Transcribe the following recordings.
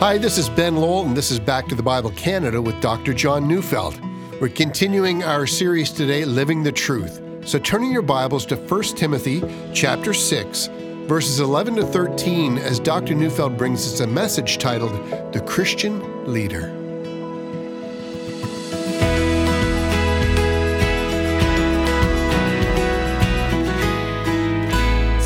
Hi, this is Ben Lowell, and this is Back to the Bible Canada with Dr. John Neufeld. We're continuing our series today, Living the Truth. So turning your Bibles to 1 Timothy chapter 6, verses 11 to 13, as Dr. Neufeld brings us a message titled The Christian Leader.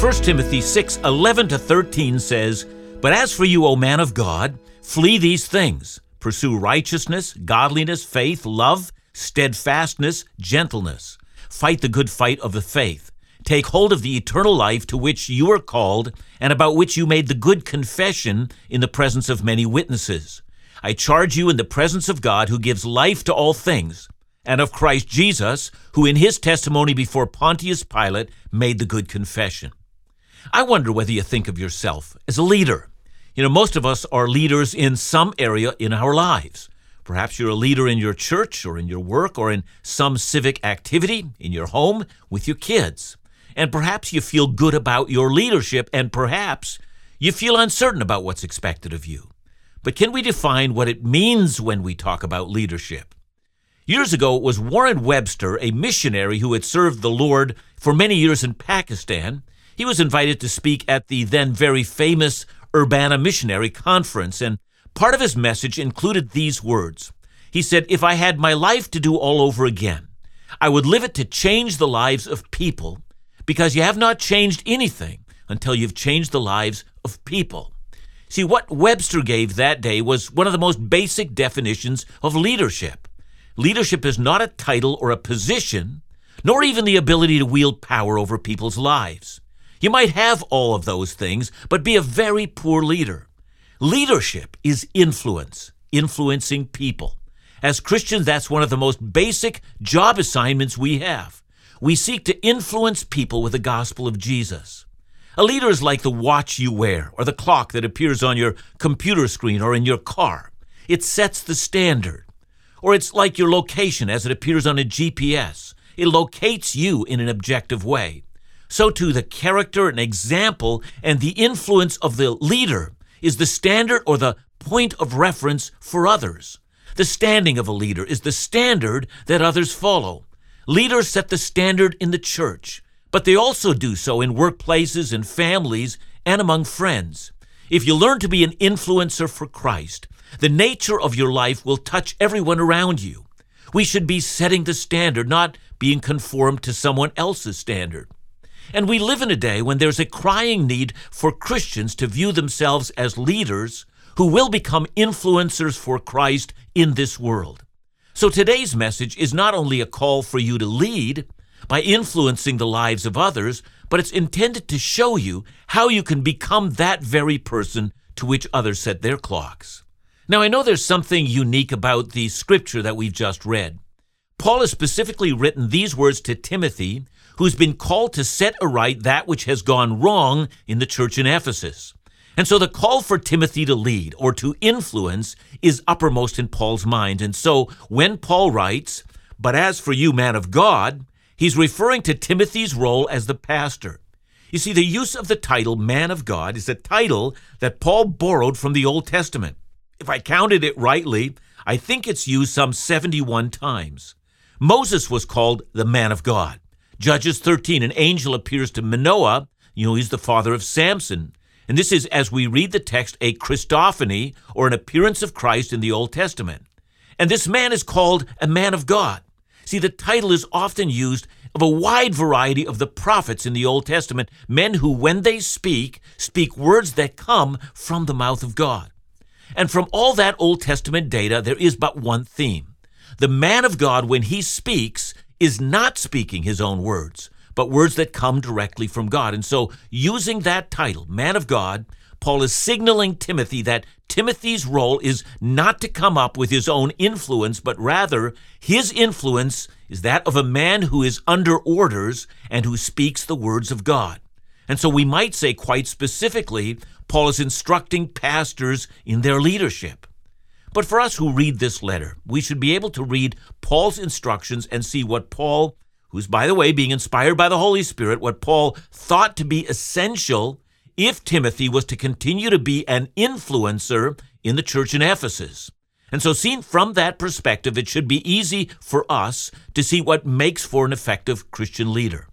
1 Timothy 6 11 to 13 says, But as for you, O man of God, flee these things. Pursue righteousness, godliness, faith, love, steadfastness, gentleness. Fight the good fight of the faith. Take hold of the eternal life to which you are called, and about which you made the good confession in the presence of many witnesses. I charge you in the presence of God, who gives life to all things, and of Christ Jesus, who in his testimony before Pontius Pilate made the good confession. I wonder whether you think of yourself as a leader. You know, most of us are leaders in some area in our lives. Perhaps you're a leader in your church or in your work or in some civic activity, in your home, with your kids. And perhaps you feel good about your leadership, and perhaps you feel uncertain about what's expected of you. But can we define what it means when we talk about leadership? Years ago, it was Warren Webster, a missionary who had served the Lord for many years in Pakistan, he was invited to speak at the then very famous Urbana Missionary Conference, and part of his message included these words. He said, If I had my life to do all over again, I would live it to change the lives of people, because you have not changed anything until you've changed the lives of people. See, what Webster gave that day was one of the most basic definitions of leadership. Leadership is not a title or a position, nor even the ability to wield power over people's lives. You might have all of those things, but be a very poor leader. Leadership is influence, influencing people. As Christians, that's one of the most basic job assignments we have. We seek to influence people with the gospel of Jesus. A leader is like the watch you wear or the clock that appears on your computer screen or in your car. It sets the standard. Or it's like your location as it appears on a GPS. It locates you in an objective way so too the character and example and the influence of the leader is the standard or the point of reference for others. The standing of a leader is the standard that others follow. Leaders set the standard in the church, but they also do so in workplaces and families and among friends. If you learn to be an influencer for Christ, the nature of your life will touch everyone around you. We should be setting the standard, not being conformed to someone else's standard. And we live in a day when there's a crying need for Christians to view themselves as leaders who will become influencers for Christ in this world. So today's message is not only a call for you to lead by influencing the lives of others, but it's intended to show you how you can become that very person to which others set their clocks. Now, I know there's something unique about the scripture that we've just read. Paul has specifically written these words to Timothy who's been called to set aright that which has gone wrong in the church in Ephesus. And so the call for Timothy to lead or to influence is uppermost in Paul's mind. And so when Paul writes, But as for you, man of God, he's referring to Timothy's role as the pastor. You see, the use of the title man of God is a title that Paul borrowed from the Old Testament. If I counted it rightly, I think it's used some 71 times. Moses was called the man of God. Judges 13, an angel appears to Manoah. You know, he's the father of Samson. And this is, as we read the text, a Christophany or an appearance of Christ in the Old Testament. And this man is called a man of God. See, the title is often used of a wide variety of the prophets in the Old Testament, men who, when they speak, speak words that come from the mouth of God. And from all that Old Testament data, there is but one theme. The man of God, when he speaks, is not speaking his own words, but words that come directly from God. And so, using that title, man of God, Paul is signaling Timothy that Timothy's role is not to come up with his own influence, but rather his influence is that of a man who is under orders and who speaks the words of God. And so we might say quite specifically, Paul is instructing pastors in their leadership. But for us who read this letter, we should be able to read Paul's instructions and see what Paul, who's, by the way, being inspired by the Holy Spirit, what Paul thought to be essential if Timothy was to continue to be an influencer in the church in Ephesus. And so, seen from that perspective, it should be easy for us to see what makes for an effective Christian leader.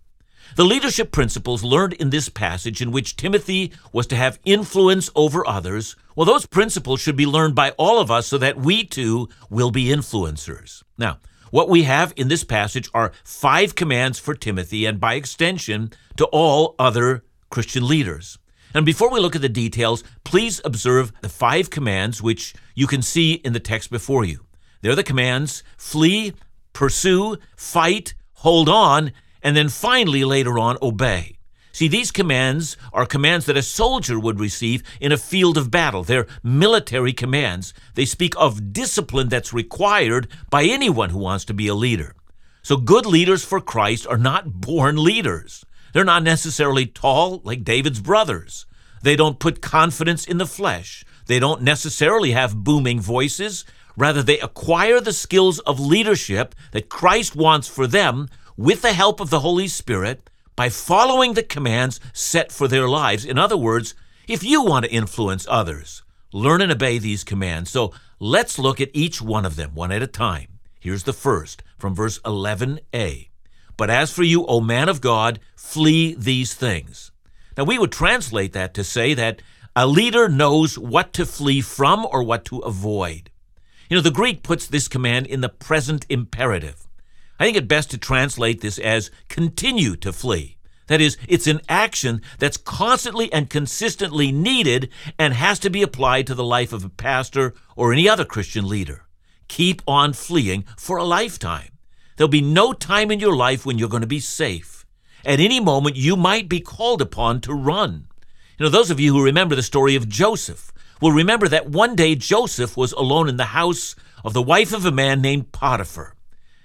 The leadership principles learned in this passage, in which Timothy was to have influence over others, well, those principles should be learned by all of us so that we too will be influencers. Now, what we have in this passage are five commands for Timothy and by extension to all other Christian leaders. And before we look at the details, please observe the five commands which you can see in the text before you. They're the commands flee, pursue, fight, hold on, and then finally later on obey. See, these commands are commands that a soldier would receive in a field of battle. They're military commands. They speak of discipline that's required by anyone who wants to be a leader. So, good leaders for Christ are not born leaders. They're not necessarily tall like David's brothers. They don't put confidence in the flesh. They don't necessarily have booming voices. Rather, they acquire the skills of leadership that Christ wants for them with the help of the Holy Spirit by following the commands set for their lives. In other words, if you want to influence others, learn and obey these commands. So let's look at each one of them one at a time. Here's the first from verse 11a. But as for you, O man of God, flee these things. Now, we would translate that to say that a leader knows what to flee from or what to avoid. You know, the Greek puts this command in the present imperative. I think it best to translate this as continue to flee. That is, it's an action that's constantly and consistently needed and has to be applied to the life of a pastor or any other Christian leader. Keep on fleeing for a lifetime. There'll be no time in your life when you're going to be safe. At any moment, you might be called upon to run. You know, those of you who remember the story of Joseph will remember that one day Joseph was alone in the house of the wife of a man named Potiphar.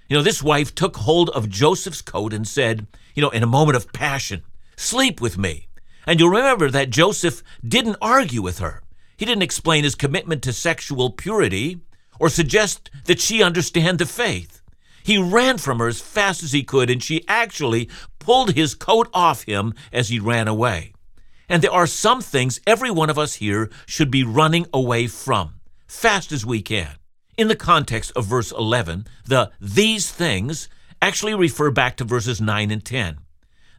You know, this wife took hold of Joseph's coat and said, you know, in a moment of passion, Sleep with me. And you'll remember that Joseph didn't argue with her. He didn't explain his commitment to sexual purity or suggest that she understand the faith. He ran from her as fast as he could, and she actually pulled his coat off him as he ran away. And there are some things every one of us here should be running away from, fast as we can in the context of verse 11, the these things actually refer back to verses 9 and 10.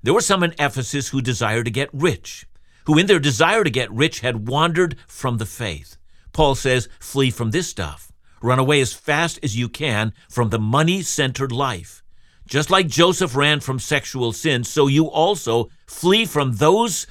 There were some in Ephesus who desired to get rich, who in their desire to get rich had wandered from the faith. Paul says, flee from this stuff. Run away as fast as you can from the money centered life. Just like Joseph ran from sexual sin, so you also flee from those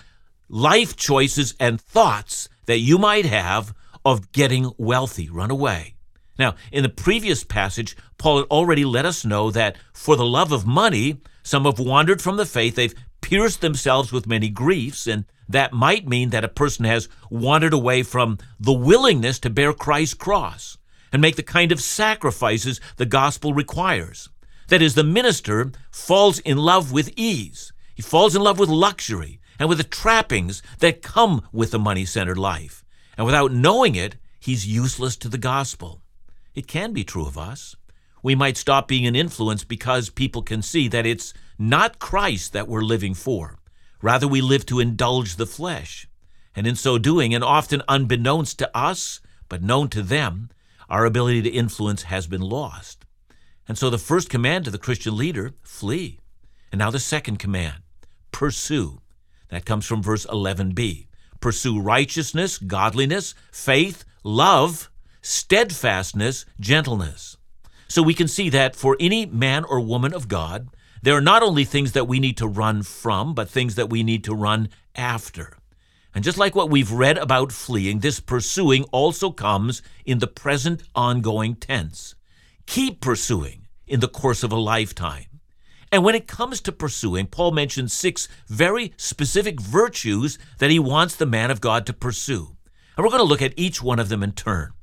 life choices and thoughts that you might have of getting wealthy. Run away. Now, in the previous passage, Paul had already let us know that for the love of money, some have wandered from the faith, they've pierced themselves with many griefs, and that might mean that a person has wandered away from the willingness to bear Christ's cross and make the kind of sacrifices the gospel requires. That is, the minister falls in love with ease, he falls in love with luxury and with the trappings that come with the money centered life. And without knowing it, he's useless to the gospel. It can be true of us. We might stop being an influence because people can see that it's not Christ that we're living for. Rather, we live to indulge the flesh. And in so doing, and often unbeknownst to us, but known to them, our ability to influence has been lost. And so the first command to the Christian leader, flee. And now the second command, pursue. That comes from verse 11b. Pursue righteousness, godliness, faith, love, steadfastness, gentleness. So we can see that for any man or woman of God, there are not only things that we need to run from, but things that we need to run after. And just like what we've read about fleeing, this pursuing also comes in the present ongoing tense. Keep pursuing in the course of a lifetime. And when it comes to pursuing, Paul mentions six very specific virtues that he wants the man of God to pursue. And we're going to look at each one of them in turn.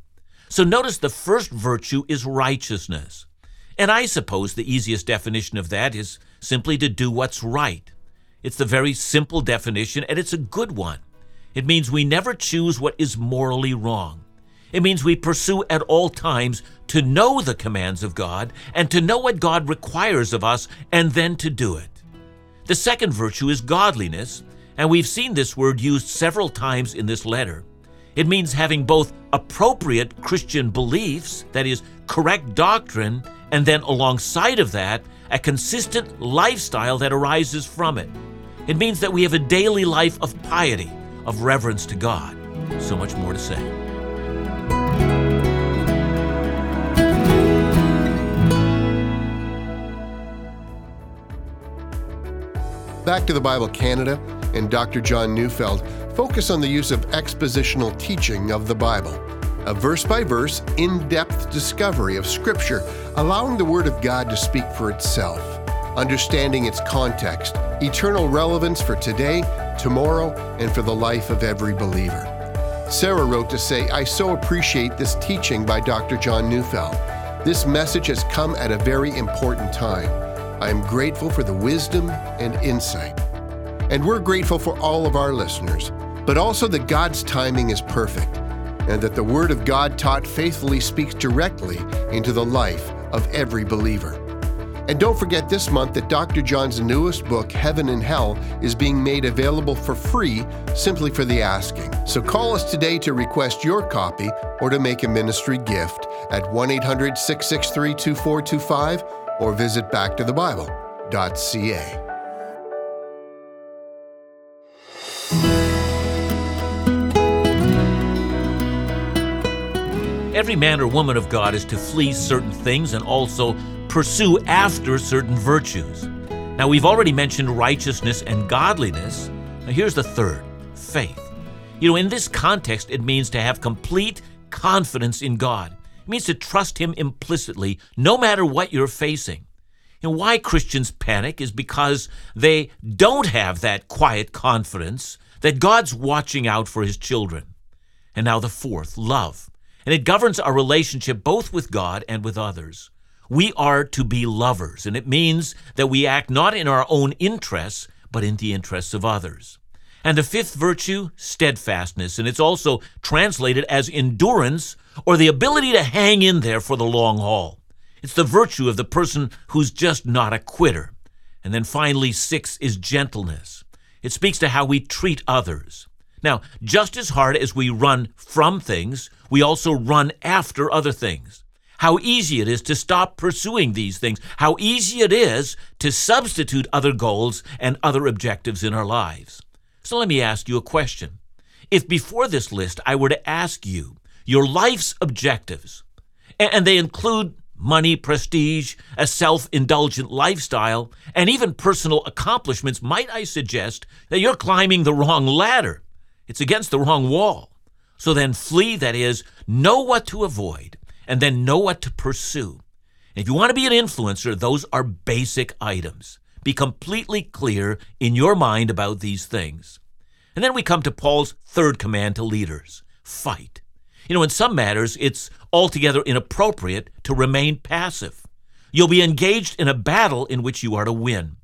So notice the first virtue is righteousness. And I suppose the easiest definition of that is simply to do what's right. It's the very simple definition, and it's a good one. It means we never choose what is morally wrong. It means we pursue at all times to know the commands of God and to know what God requires of us and then to do it. The second virtue is godliness, and we've seen this word used several times in this letter. It means having both appropriate Christian beliefs, that is, correct doctrine, and then alongside of that, a consistent lifestyle that arises from it. It means that we have a daily life of piety, of reverence to God. So much more to say. Back to the Bible Canada and Dr. John Neufeld focus on the use of expositional teaching of the Bible, a verse by verse, in depth discovery of Scripture, allowing the Word of God to speak for itself, understanding its context, eternal relevance for today, tomorrow, and for the life of every believer. Sarah wrote to say, I so appreciate this teaching by Dr. John Neufeld. This message has come at a very important time. I am grateful for the wisdom and insight. And we're grateful for all of our listeners, but also that God's timing is perfect and that the Word of God taught faithfully speaks directly into the life of every believer. And don't forget this month that Dr. John's newest book, Heaven and Hell, is being made available for free simply for the asking. So call us today to request your copy or to make a ministry gift at 1 800 663 2425 or visit backtothebible.ca. Every man or woman of God is to flee certain things and also pursue after certain virtues. Now, we've already mentioned righteousness and godliness. Now, here's the third faith. You know, in this context, it means to have complete confidence in God. It means to trust Him implicitly, no matter what you're facing. And why Christians panic is because they don't have that quiet confidence that God's watching out for His children. And now the fourth, love. And it governs our relationship both with God and with others. We are to be lovers, and it means that we act not in our own interests, but in the interests of others. And the fifth virtue, steadfastness, and it's also translated as endurance or the ability to hang in there for the long haul. It's the virtue of the person who's just not a quitter. And then finally, six is gentleness. It speaks to how we treat others. Now, just as hard as we run from things, we also run after other things how easy it is to stop pursuing these things, how easy it is to substitute other goals and other objectives in our lives. So let me ask you a question. If before this list I were to ask you your life's objectives, and they include money, prestige, a self indulgent lifestyle, and even personal accomplishments, might I suggest that you're climbing the wrong ladder? It's against the wrong wall. So then flee, that is, know what to avoid and then know what to pursue. If you want to be an influencer, those are basic items. Be completely clear in your mind about these things. And then we come to Paul's third command to leaders fight. You know, in some matters, it's altogether inappropriate to remain passive. You'll be engaged in a battle in which you are to win.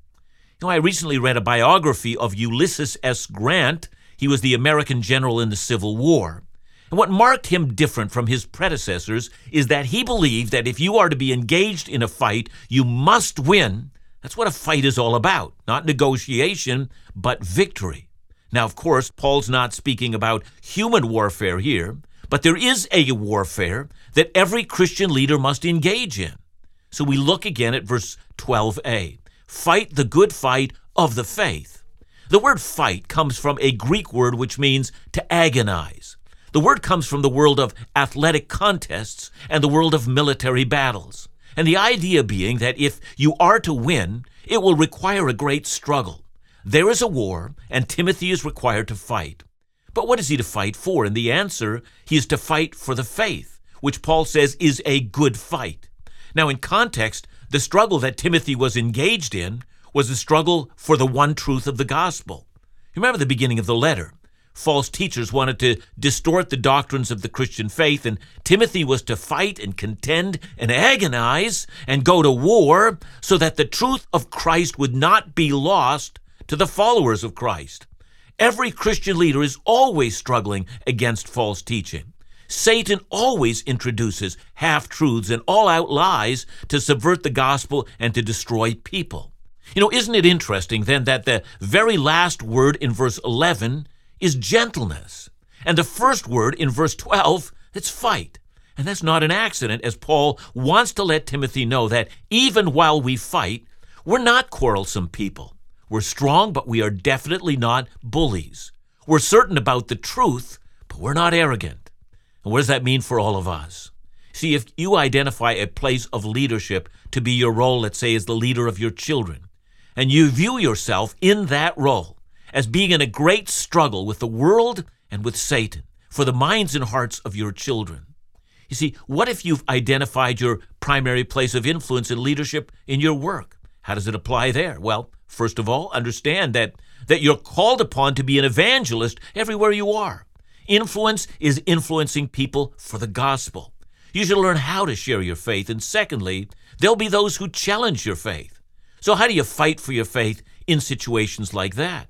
You know, I recently read a biography of Ulysses S. Grant. He was the American general in the Civil War. And what marked him different from his predecessors is that he believed that if you are to be engaged in a fight, you must win. That's what a fight is all about, not negotiation, but victory. Now, of course, Paul's not speaking about human warfare here, but there is a warfare that every Christian leader must engage in. So we look again at verse 12a fight the good fight of the faith. The word fight comes from a Greek word which means to agonize. The word comes from the world of athletic contests and the world of military battles. And the idea being that if you are to win, it will require a great struggle. There is a war, and Timothy is required to fight. But what is he to fight for? And the answer, he is to fight for the faith, which Paul says is a good fight. Now, in context, the struggle that Timothy was engaged in was a struggle for the one truth of the gospel. Remember the beginning of the letter false teachers wanted to distort the doctrines of the Christian faith, and Timothy was to fight and contend and agonize and go to war so that the truth of Christ would not be lost to the followers of Christ. Every Christian leader is always struggling against false teaching. Satan always introduces half truths and all out lies to subvert the gospel and to destroy people. You know, isn't it interesting then that the very last word in verse 11 is gentleness. And the first word in verse 12, it's fight. And that's not an accident, as Paul wants to let Timothy know that even while we fight, we're not quarrelsome people. We're strong, but we are definitely not bullies. We're certain about the truth, but we're not arrogant. And what does that mean for all of us? See, if you identify a place of leadership to be your role, let's say, as the leader of your children, and you view yourself in that role as being in a great struggle with the world and with Satan for the minds and hearts of your children. You see, what if you've identified your primary place of influence and leadership in your work? How does it apply there? Well, first of all, understand that, that you're called upon to be an evangelist everywhere you are. Influence is influencing people for the gospel. You should learn how to share your faith. And secondly, there'll be those who challenge your faith. So, how do you fight for your faith in situations like that?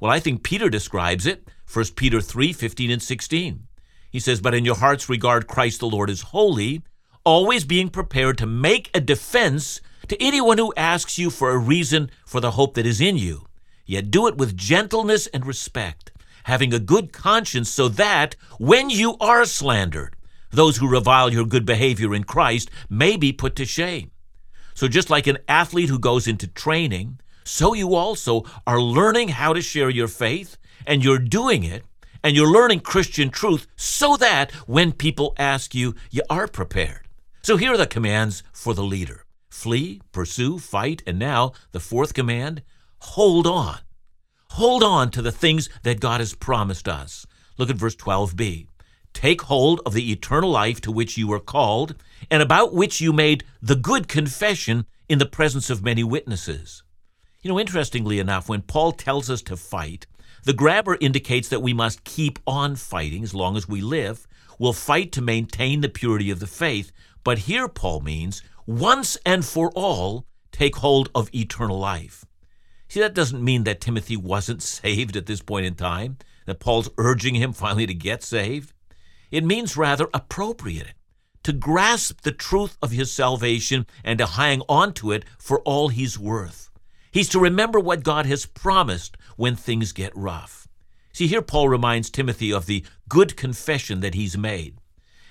Well, I think Peter describes it, 1 Peter 3 15 and 16. He says, But in your hearts regard Christ the Lord as holy, always being prepared to make a defense to anyone who asks you for a reason for the hope that is in you. Yet do it with gentleness and respect, having a good conscience, so that when you are slandered, those who revile your good behavior in Christ may be put to shame. So, just like an athlete who goes into training, so you also are learning how to share your faith, and you're doing it, and you're learning Christian truth so that when people ask you, you are prepared. So, here are the commands for the leader flee, pursue, fight, and now the fourth command hold on. Hold on to the things that God has promised us. Look at verse 12b. Take hold of the eternal life to which you were called, and about which you made the good confession in the presence of many witnesses. You know, interestingly enough, when Paul tells us to fight, the grabber indicates that we must keep on fighting as long as we live. We'll fight to maintain the purity of the faith. But here, Paul means once and for all, take hold of eternal life. See, that doesn't mean that Timothy wasn't saved at this point in time, that Paul's urging him finally to get saved. It means rather appropriate it, to grasp the truth of his salvation and to hang on to it for all he's worth. He's to remember what God has promised when things get rough. See, here Paul reminds Timothy of the good confession that he's made.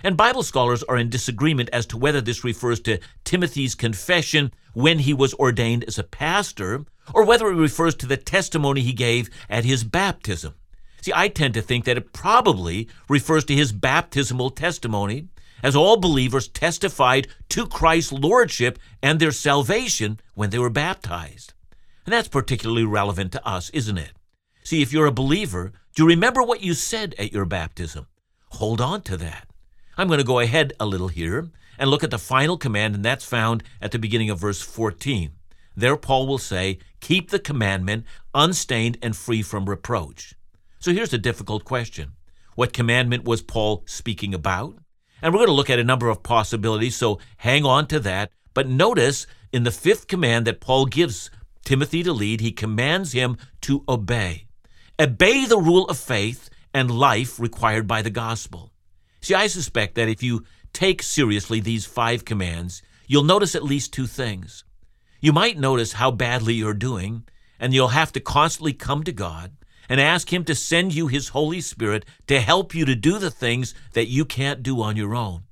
And Bible scholars are in disagreement as to whether this refers to Timothy's confession when he was ordained as a pastor, or whether it refers to the testimony he gave at his baptism. See, I tend to think that it probably refers to his baptismal testimony, as all believers testified to Christ's lordship and their salvation when they were baptized. And that's particularly relevant to us, isn't it? See, if you're a believer, do you remember what you said at your baptism? Hold on to that. I'm going to go ahead a little here and look at the final command, and that's found at the beginning of verse 14. There, Paul will say, Keep the commandment unstained and free from reproach. So here's a difficult question What commandment was Paul speaking about? And we're going to look at a number of possibilities, so hang on to that. But notice in the fifth command that Paul gives Timothy to lead, he commands him to obey. Obey the rule of faith and life required by the gospel. See, I suspect that if you take seriously these five commands, you'll notice at least two things. You might notice how badly you're doing, and you'll have to constantly come to God and ask Him to send you His Holy Spirit to help you to do the things that you can't do on your own.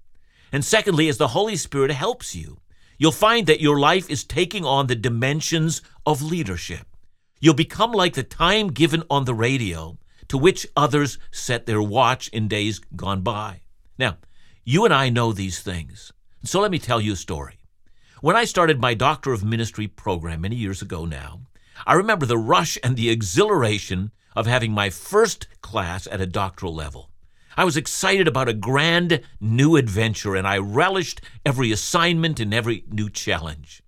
And secondly, as the Holy Spirit helps you, you'll find that your life is taking on the dimensions of leadership. You'll become like the time given on the radio to which others set their watch in days gone by. Now, you and I know these things. So let me tell you a story. When I started my Doctor of Ministry program many years ago now, I remember the rush and the exhilaration of having my first class at a doctoral level. I was excited about a grand new adventure and I relished every assignment and every new challenge.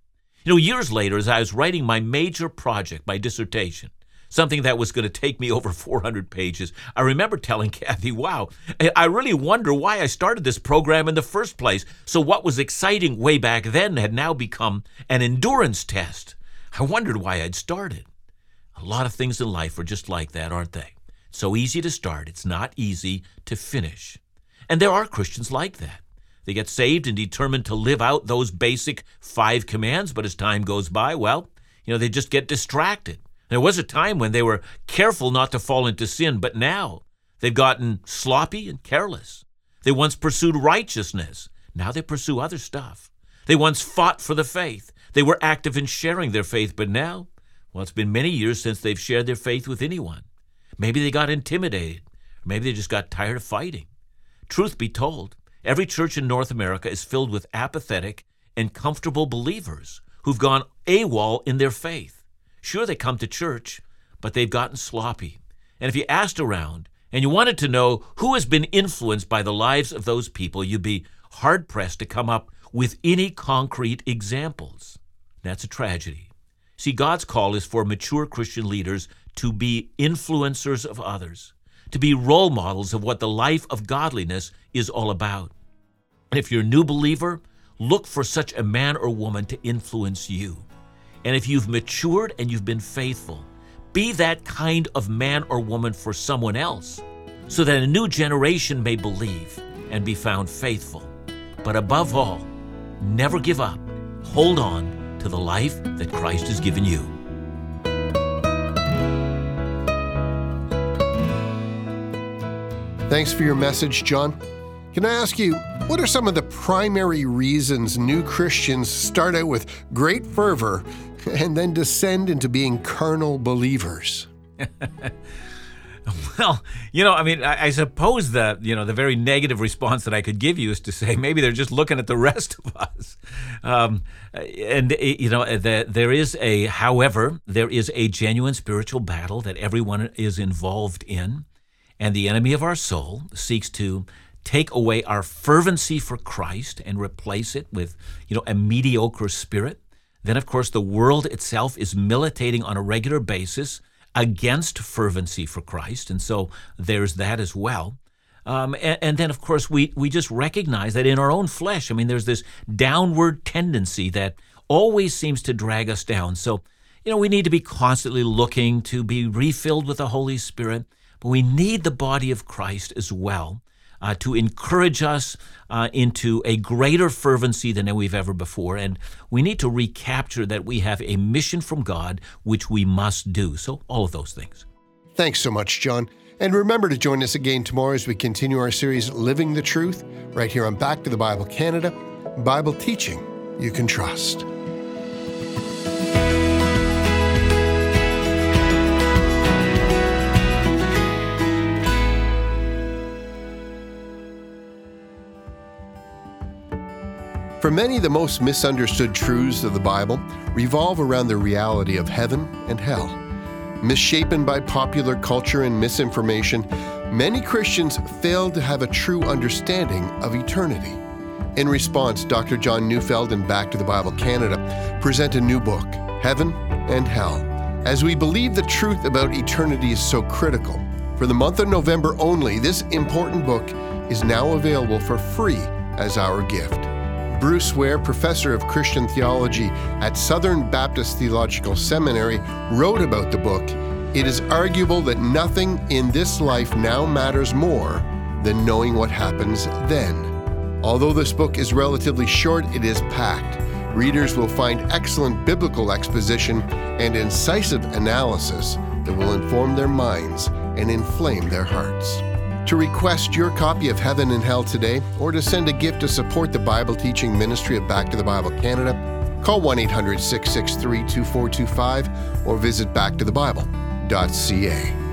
You know, years later, as I was writing my major project, my dissertation, something that was going to take me over 400 pages, I remember telling Kathy, wow, I really wonder why I started this program in the first place. So, what was exciting way back then had now become an endurance test. I wondered why I'd started. A lot of things in life are just like that, aren't they? So easy to start, it's not easy to finish. And there are Christians like that. They get saved and determined to live out those basic five commands, but as time goes by, well, you know, they just get distracted. There was a time when they were careful not to fall into sin, but now They've gotten sloppy and careless. They once pursued righteousness. Now they pursue other stuff. They once fought for the faith. They were active in sharing their faith, but now, well, it's been many years since they've shared their faith with anyone. Maybe they got intimidated. Maybe they just got tired of fighting. Truth be told, every church in North America is filled with apathetic and comfortable believers who've gone AWOL in their faith. Sure, they come to church, but they've gotten sloppy. And if you asked around and you wanted to know who has been influenced by the lives of those people, you'd be hard pressed to come up with any concrete examples. That's a tragedy. See, God's call is for mature Christian leaders to be influencers of others, to be role models of what the life of godliness is all about. And if you're a new believer, look for such a man or woman to influence you. And if you've matured and you've been faithful, be that kind of man or woman for someone else so that a new generation may believe and be found faithful. But above all, never give up. Hold on to the life that Christ has given you. Thanks for your message, John. Can I ask you, what are some of the primary reasons new Christians start out with great fervor and then descend into being carnal believers? Well, you know, I mean, I, I, suppose that you know the very negative response that I could give you is to say maybe they're just looking at the rest of us, um, and eh, you know, the, there is a, however, there is a genuine spiritual battle that everyone is involved in, and the enemy of our soul seeks to take away our fervency for Christ and replace it with, you know, a mediocre spirit. Then, of course, the world itself is militating on a regular basis against fervency for Christ. And so there's that as well. Um, and, and, then, of course, we, we just recognize that in our own flesh, I mean, there's this downward tendency that always seems to drag us down. So, you know, we need to be constantly looking to be refilled with the Holy Spirit, but we need the body of Christ as well uh, to encourage us uh, into a greater fervency than we've ever before. And we need to recapture that we have a mission from God, which we must do. So, all of those things. Thanks so much, John. And remember to join us again tomorrow as we continue our series, Living the Truth, right here on Back to the Bible Canada, Bible teaching you can trust. For many, the most misunderstood truths of the Bible revolve around the reality of heaven and hell. Misshapen by popular culture and misinformation, many Christians fail to have a true understanding of eternity. In response, Dr. John Neufeld and Back to the Bible Canada present a new book, Heaven and Hell. As we believe the truth about eternity is so critical, for the month of November only, this important book is now available for free as our gift. Bruce Ware, professor of Christian theology at Southern Baptist Theological Seminary, wrote about the book. It is arguable that nothing in this life now matters more than knowing what happens then. Although this book is relatively short, it is packed. Readers will find excellent biblical exposition and incisive analysis that will inform their minds and inflame their hearts. To request your copy of Heaven and Hell today, or to send a gift to support the Bible teaching ministry of Back to the Bible Canada, call 1 800 663 2425 or visit backtothebible.ca.